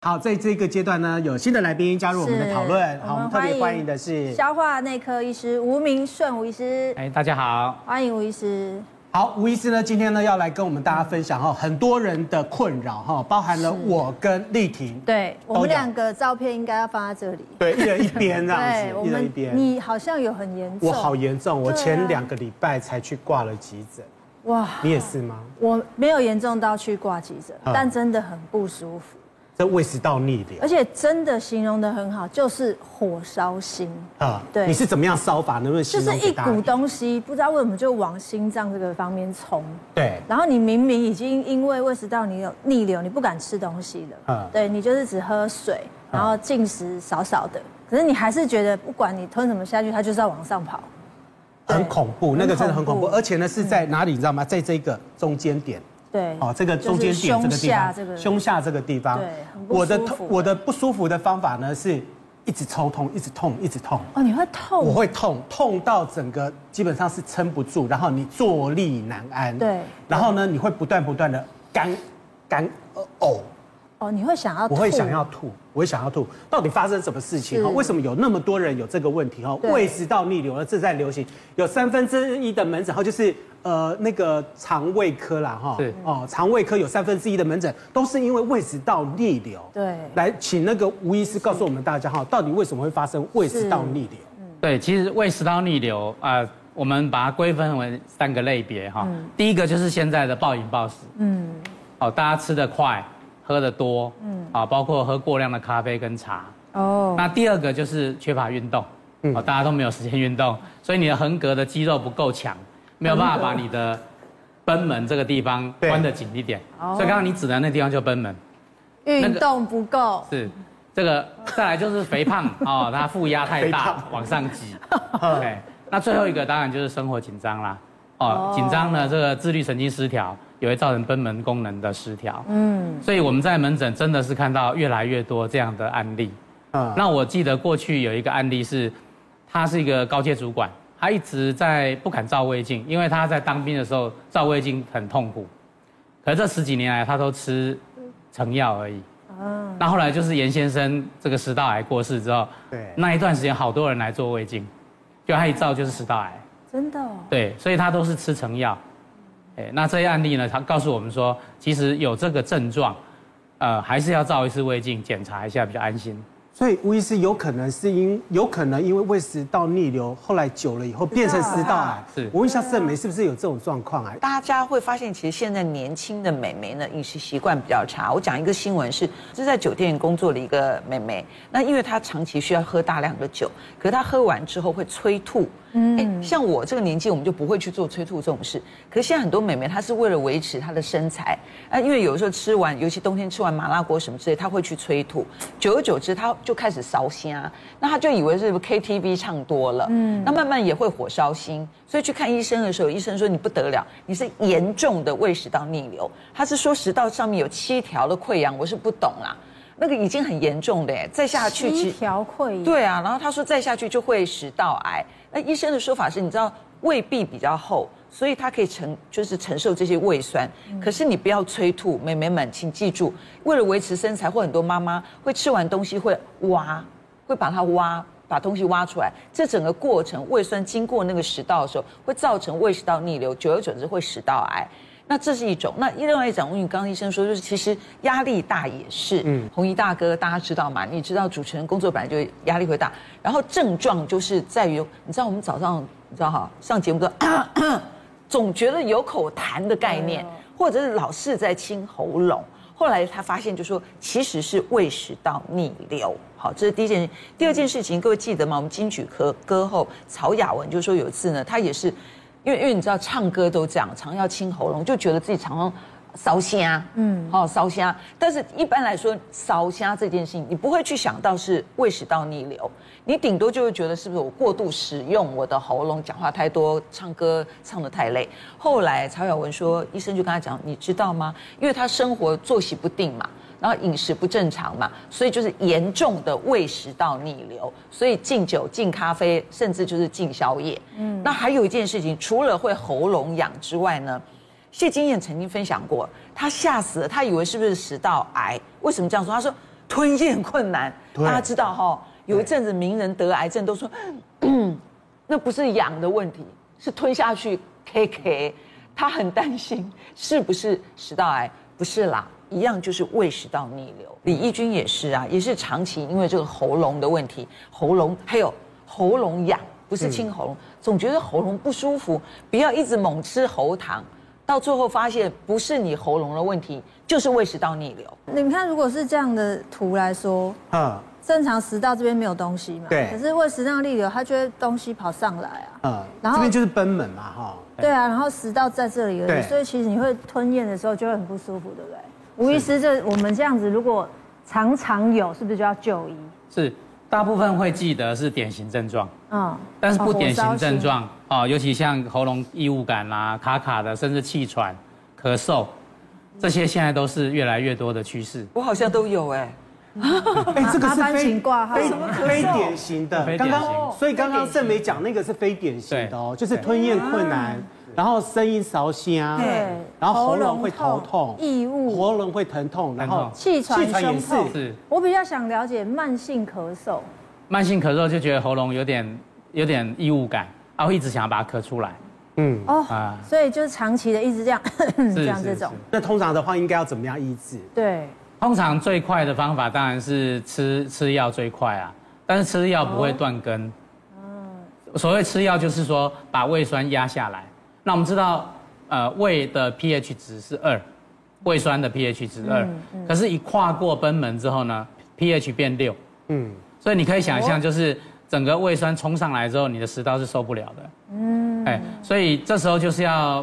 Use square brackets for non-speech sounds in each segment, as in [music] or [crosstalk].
好，在这个阶段呢，有新的来宾加入我们的讨论。好，我们特别欢迎的是消化内科医师吴明顺吴医师。哎，大家好，欢迎吴医师。好，吴医师呢，今天呢要来跟我们大家分享哈，很多人的困扰哈，包含了我跟丽婷。对，我们两个照片应该要放在这里。对，一人一边这样子，[laughs] 一人一边。你好像有很严重。我好严重，我前两个礼拜才去挂了急诊。哇，你也是吗？我没有严重到去挂急诊，但真的很不舒服。这胃食道逆流，而且真的形容的很好，就是火烧心啊。对，你是怎么样烧法？能不能形容？就是一股东西，不知道为什么就往心脏这个方面冲。对。然后你明明已经因为胃食道你有逆流，你不敢吃东西了。嗯。对，你就是只喝水，然后进食少少的，可是你还是觉得不管你吞什么下去，它就是要往上跑。很恐怖，那个真的很恐怖，而且呢是在哪里？你知道吗？在这个中间点。对，哦，这个中间点这个地方，胸下这个地方，对，我的痛，我的不舒服的方法呢是一直抽痛，一直痛，一直痛。哦，你会痛？我会痛，痛到整个基本上是撑不住，然后你坐立难安。对，然后呢，你会不断不断的干干呕。哦，你会想要吐？我会想要吐，我会想要吐。到底发生什么事情？哈，为什么有那么多人有这个问题？哈，胃食道逆流了，这在流行，有三分之一的门诊，哈，就是呃那个肠胃科啦，哈，对，哦，肠胃科有三分之一的门诊都是因为胃食道逆流。对，来请那个吴医师告诉我们大家，哈，到底为什么会发生胃食道逆流？对，其实胃食道逆流啊，我们把它归分为三个类别，哈，第一个就是现在的暴饮暴食，嗯，哦，大家吃得快。喝的多，嗯，啊，包括喝过量的咖啡跟茶，哦，那第二个就是缺乏运动，嗯，大家都没有时间运动，所以你的横膈的肌肉不够强，没有办法把你的贲门这个地方关得紧一点，所以刚刚你指的那地方就贲门，运动不够，是这个，再来就是肥胖 [laughs] 哦，它负压太大往上挤，[laughs] OK，那最后一个当然就是生活紧张啦，哦，紧张呢这个自律神经失调。也会造成贲门功能的失调，嗯，所以我们在门诊真的是看到越来越多这样的案例，啊，那我记得过去有一个案例是，他是一个高阶主管，他一直在不敢照胃镜，因为他在当兵的时候照胃镜很痛苦，可是这十几年来他都吃成药而已，啊，那后来就是严先生这个食道癌过世之后，对，那一段时间好多人来做胃镜，就他一照就是食道癌，真的，对，所以他都是吃成药。那这些案例呢？他告诉我们说，其实有这个症状，呃，还是要照一次胃镜检查一下比较安心。所以吴医师有可能是因有可能因为胃食道逆流，后来久了以后变成食道癌。是，我问一下盛梅是不是有这种状况啊？大家会发现，其实现在年轻的美眉呢，饮食习惯比较差。我讲一个新闻是，是在酒店工作的一个美眉，那因为她长期需要喝大量的酒，可是她喝完之后会催吐。嗯，像我这个年纪，我们就不会去做催吐这种事。可是现在很多美眉，她是为了维持她的身材，啊，因为有时候吃完，尤其冬天吃完麻辣锅什么之类，她会去催吐。久而久之，她就开始烧心啊，那她就以为是 KTV 唱多了，嗯，那慢慢也会火烧心。所以去看医生的时候，医生说你不得了，你是严重的胃食道逆流。他是说食道上面有七条的溃疡，我是不懂啦。那个已经很严重的，再下去七条溃疡。对啊，然后他说再下去就会食道癌。那医生的说法是，你知道胃壁比较厚，所以它可以承就是承受这些胃酸。可是你不要催吐，妹妹们，请记住，为了维持身材，或很多妈妈会吃完东西会挖，会把它挖，把东西挖出来。这整个过程，胃酸经过那个食道的时候，会造成胃食道逆流，久而久之会食道癌。那这是一种，那另外一种，因为刚刚医生说，就是其实压力大也是。嗯，红衣大哥，大家知道吗？你知道主持人工作本来就压力会大，然后症状就是在于，你知道我们早上你知道哈，上节目都 [coughs] 总觉得有口痰的概念，或者是老是在清喉咙。后来他发现就说，其实是胃食道逆流。好，这是第一件事。第二件事情，各位记得吗？我们金曲科歌后曹雅文就说有一次呢，他也是。因为因为你知道唱歌都这样，常要清喉咙，就觉得自己常常烧声，嗯，哦烧声。但是一般来说，烧声这件事情，你不会去想到是胃食道逆流，你顶多就会觉得是不是我过度使用我的喉咙，讲话太多，唱歌唱得太累。后来曹雅文说，医生就跟他讲，你知道吗？因为他生活作息不定嘛。然后饮食不正常嘛，所以就是严重的胃食道逆流，所以禁酒、禁咖啡，甚至就是禁宵夜。嗯，那还有一件事情，除了会喉咙痒之外呢，谢金燕曾经分享过，她吓死了，她以为是不是食道癌？为什么这样说？她说吞咽困难。大家知道哈，有一阵子名人得癌症都说，那不是痒的问题，是吞下去 KK。他很担心是不是食道癌，不是啦，一样就是胃食道逆流。李义军也是啊，也是长期因为这个喉咙的问题，喉咙还有喉咙痒，不是清喉咙，总觉得喉咙不舒服，不要一直猛吃喉糖，到最后发现不是你喉咙的问题，就是胃食道逆流。你们看，如果是这样的图来说，啊。正常食道这边没有东西嘛？对。可是胃食道逆流，它觉得东西跑上来啊。嗯。然后这边就是贲门嘛，哈。对啊，然后食道在这里而已，所以其实你会吞咽的时候就会很不舒服，对不对？吴医师，这我们这样子，如果常常有，是不是就要就医？是，大部分会记得是典型症状。嗯。但是不典型症状啊，尤其像喉咙异物感啦、卡卡的，甚至气喘、咳嗽，这些现在都是越来越多的趋势。我好像都有哎。[laughs] 哎，这个是非非非典型的。刚刚，所以刚刚盛美讲那个是非典型的哦，就是吞咽困难，然后声音沙哑，对，然后喉咙会头痛、异物，喉咙会疼痛，然后气喘、气喘也。是。我比较想了解慢性咳嗽。慢性咳嗽就觉得喉咙有点有点异物感，然后一直想要把它咳出来。嗯哦啊，所以就是长期的一直这样 [laughs] 这样这种。那通常的话应该要怎么样医治？对。通常最快的方法当然是吃吃药最快啊，但是吃药不会断根。所谓吃药就是说把胃酸压下来。那我们知道，呃，胃的 pH 值是二，胃酸的 pH 值二。可是，一跨过贲门之后呢，pH 变六。嗯。所以你可以想象，就是整个胃酸冲上来之后，你的食道是受不了的。嗯。哎，所以这时候就是要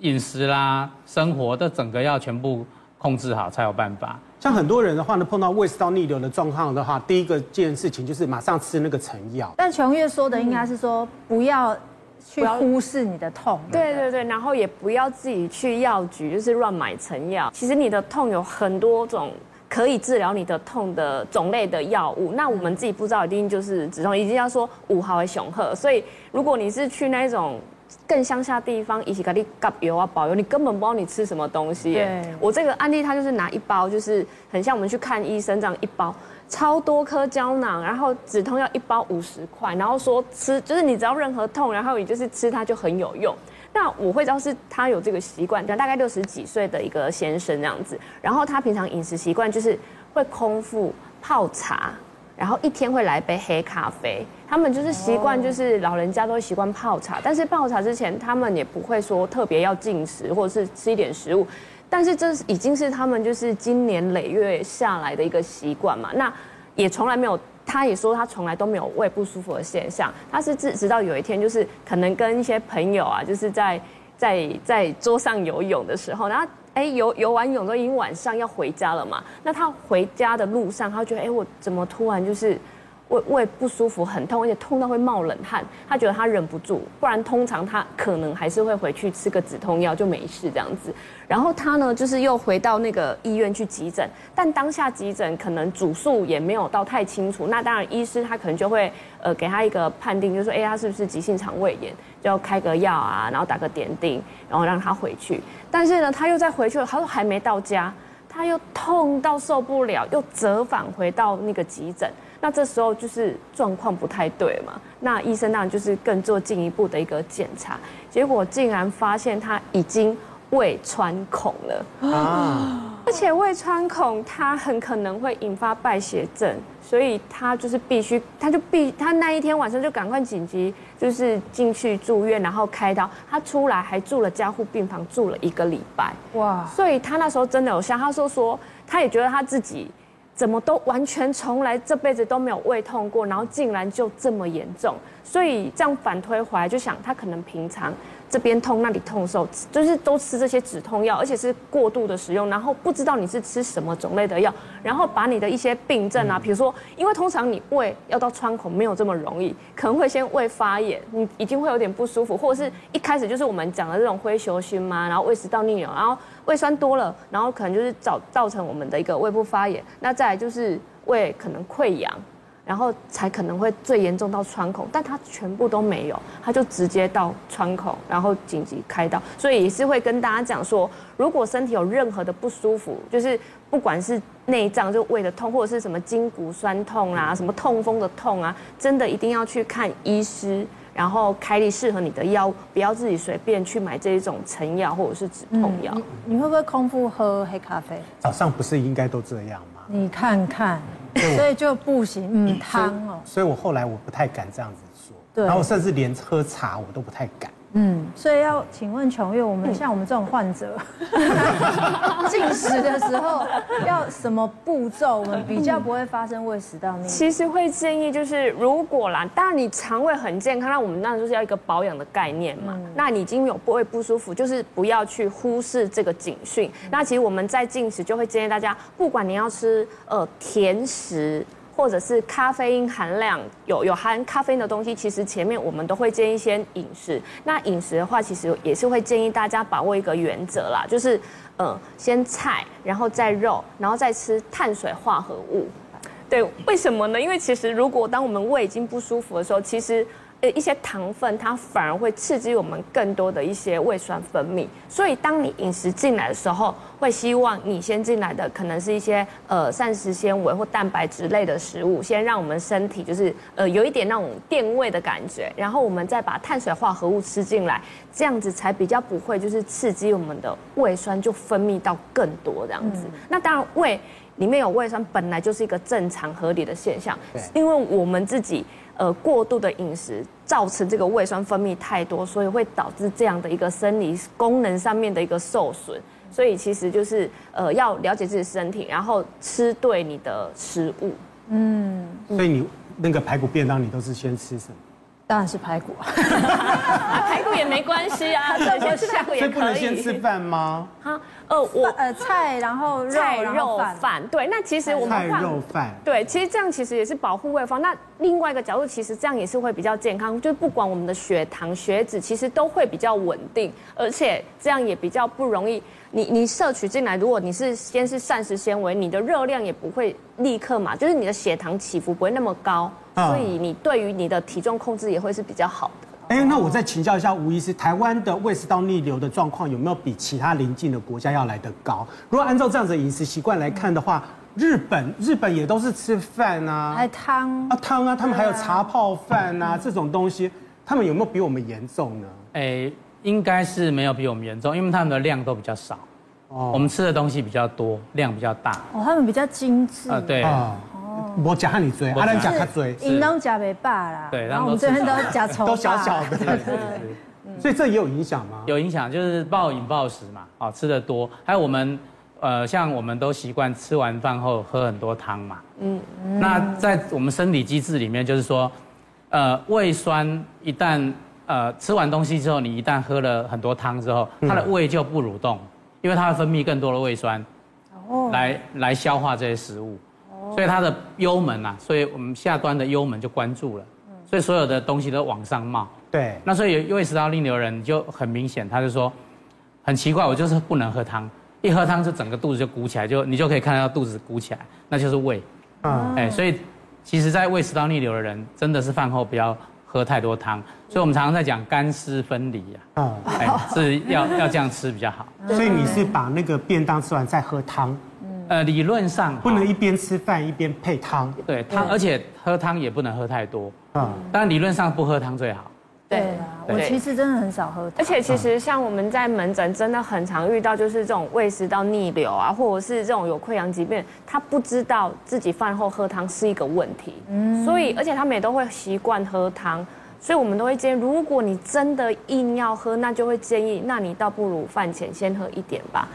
饮食啦、生活的整个要全部。控制好才有办法。像很多人的话呢，碰到胃食道逆流的状况的话，第一个件事情就是马上吃那个成药。但琼月说的应该是说，不要去忽视你的痛。对对对，然后也不要自己去药局就是乱买成药。其实你的痛有很多种可以治疗你的痛的种类的药物。那我们自己不知道，一定就是止痛，一定要说五号的雄鹤。所以如果你是去那种。更乡下地方，一起给你膏油啊，保油，你根本不知道你吃什么东西。对，我这个案例，他就是拿一包，就是很像我们去看医生这样一包，超多颗胶囊，然后止痛药一包五十块，然后说吃，就是你只要任何痛，然后你就是吃它就很有用。那我会知道是他有这个习惯，大概六十几岁的一个先生这样子，然后他平常饮食习惯就是会空腹泡茶。然后一天会来杯黑咖啡，他们就是习惯，就是老人家都会习惯泡茶，但是泡茶之前他们也不会说特别要进食或者是吃一点食物，但是这已经是他们就是今年累月下来的一个习惯嘛。那也从来没有，他也说他从来都没有胃不舒服的现象，他是直直到有一天就是可能跟一些朋友啊，就是在在在桌上游泳的时候，然后。哎，游游完泳都已经晚上要回家了嘛？那他回家的路上，他觉得哎，我怎么突然就是。胃胃不舒服，很痛，而且痛到会冒冷汗。他觉得他忍不住，不然通常他可能还是会回去吃个止痛药就没事这样子。然后他呢，就是又回到那个医院去急诊，但当下急诊可能主诉也没有到太清楚。那当然，医师他可能就会呃给他一个判定，就是说，哎，他是不是急性肠胃炎，就要开个药啊，然后打个点滴，然后让他回去。但是呢，他又再回去了，他说还没到家，他又痛到受不了，又折返回到那个急诊。那这时候就是状况不太对嘛，那医生当然就是更做进一步的一个检查，结果竟然发现他已经胃穿孔了啊！而且胃穿孔，它很可能会引发败血症，所以他就是必须，他就必他那一天晚上就赶快紧急就是进去住院，然后开刀，他出来还住了加护病房住了一个礼拜哇！所以他那时候真的有像他说说，他也觉得他自己。怎么都完全从来这辈子都没有胃痛过，然后竟然就这么严重，所以这样反推回来就想，他可能平常。这边痛那里痛的时候，就是都吃这些止痛药，而且是过度的使用，然后不知道你是吃什么种类的药，然后把你的一些病症啊，比如说，因为通常你胃要到窗口没有这么容易，可能会先胃发炎，你已经会有点不舒服，或者是一开始就是我们讲的这种灰球心嘛，然后胃食道逆流，然后胃酸多了，然后可能就是造造成我们的一个胃部发炎，那再来就是胃可能溃疡。然后才可能会最严重到穿孔，但他全部都没有，他就直接到穿孔，然后紧急开刀。所以也是会跟大家讲说，如果身体有任何的不舒服，就是不管是内脏就胃的痛，或者是什么筋骨酸痛啊，什么痛风的痛啊，真的一定要去看医师，然后开立适合你的药，不要自己随便去买这一种成药或者是止痛药。嗯，你，你会不会空腹喝黑咖啡？早上不是应该都这样吗？你看看。所以就不行，嗯，汤哦。所以我后来我不太敢这样子说，对。然后甚至连喝茶我都不太敢。嗯，所以要请问琼月，我们像我们这种患者，[laughs] 进食的时候要什么步骤，我们比较不会发生胃食道逆？其实会建议就是，如果啦，当然你肠胃很健康，那我们当然就是要一个保养的概念嘛。那你已经有胃不舒服，就是不要去忽视这个警讯。那其实我们在进食就会建议大家，不管你要吃呃甜食。或者是咖啡因含量有有含咖啡因的东西，其实前面我们都会建议先饮食。那饮食的话，其实也是会建议大家把握一个原则啦，就是呃先菜，然后再肉，然后再吃碳水化合物。对，为什么呢？因为其实如果当我们胃已经不舒服的时候，其实。呃，一些糖分它反而会刺激我们更多的一些胃酸分泌，所以当你饮食进来的时候，会希望你先进来的可能是一些呃膳食纤维或蛋白质类的食物，先让我们身体就是呃有一点那种垫胃的感觉，然后我们再把碳水化合物吃进来，这样子才比较不会就是刺激我们的胃酸就分泌到更多这样子。那当然胃里面有胃酸本来就是一个正常合理的现象，因为我们自己。呃，过度的饮食造成这个胃酸分泌太多，所以会导致这样的一个生理功能上面的一个受损。所以其实就是呃，要了解自己身体，然后吃对你的食物。嗯，所以你那个排骨便当，你都是先吃什么？当然是排骨啊，[laughs] 排骨也没关系啊，对，先吃排骨也可以。所以不能先吃饭吗？哈，呃，我呃菜，然后菜肉饭，对，那其实我们菜肉饭，对，其实这样其实也是保护胃方。那另外一个角度，其实这样也是会比较健康，就是不管我们的血糖、血脂，其实都会比较稳定，而且这样也比较不容易。你你摄取进来，如果你是先是膳食纤维，你的热量也不会立刻嘛，就是你的血糖起伏不会那么高。所以你对于你的体重控制也会是比较好的。哎，那我再请教一下吴医师，台湾的胃食道逆流的状况有没有比其他邻近的国家要来得高？如果按照这样子的饮食习惯来看的话，日本日本也都是吃饭啊，还汤啊汤啊，他们还有茶泡饭啊这种东西，他们有没有比我们严重呢？哎，应该是没有比我们严重，因为他们的量都比较少，哦，我们吃的东西比较多，量比较大，哦，他们比较精致啊，对。我夹和你追，阿兰夹他追，应当夹没罢啦。对，然后我们这边都夹葱，都小小的。[laughs] 所以这也有影响吗？有影响，就是暴饮暴食嘛，哦，吃的多。还有我们，呃，像我们都习惯吃完饭后喝很多汤嘛。嗯。那在我们生理机制里面，就是说，呃，胃酸一旦呃吃完东西之后，你一旦喝了很多汤之后，它的胃就不蠕动，因为它会分泌更多的胃酸，哦，来来消化这些食物。所以它的幽门啊，所以我们下端的幽门就关住了，所以所有的东西都往上冒。对。那所以胃食道逆流人就很明显，他就说很奇怪，我就是不能喝汤，一喝汤就整个肚子就鼓起来，就你就可以看到肚子鼓起来，那就是胃。嗯。哎，所以其实，在胃食道逆流的人，真的是饭后不要喝太多汤。所以我们常常在讲干湿分离啊。嗯。哎，是要要这样吃比较好。所以你是把那个便当吃完再喝汤。呃，理论上不能一边吃饭一边配汤。对汤，而且喝汤也不能喝太多。嗯，但理论上不喝汤最好。对啊，我其实真的很少喝汤。而且其实像我们在门诊真的很常遇到，就是这种胃食道逆流啊，或者是这种有溃疡疾病，他不知道自己饭后喝汤是一个问题。嗯，所以而且他们也都会习惯喝汤，所以我们都会建议，如果你真的硬要喝，那就会建议，那你倒不如饭前先喝一点吧。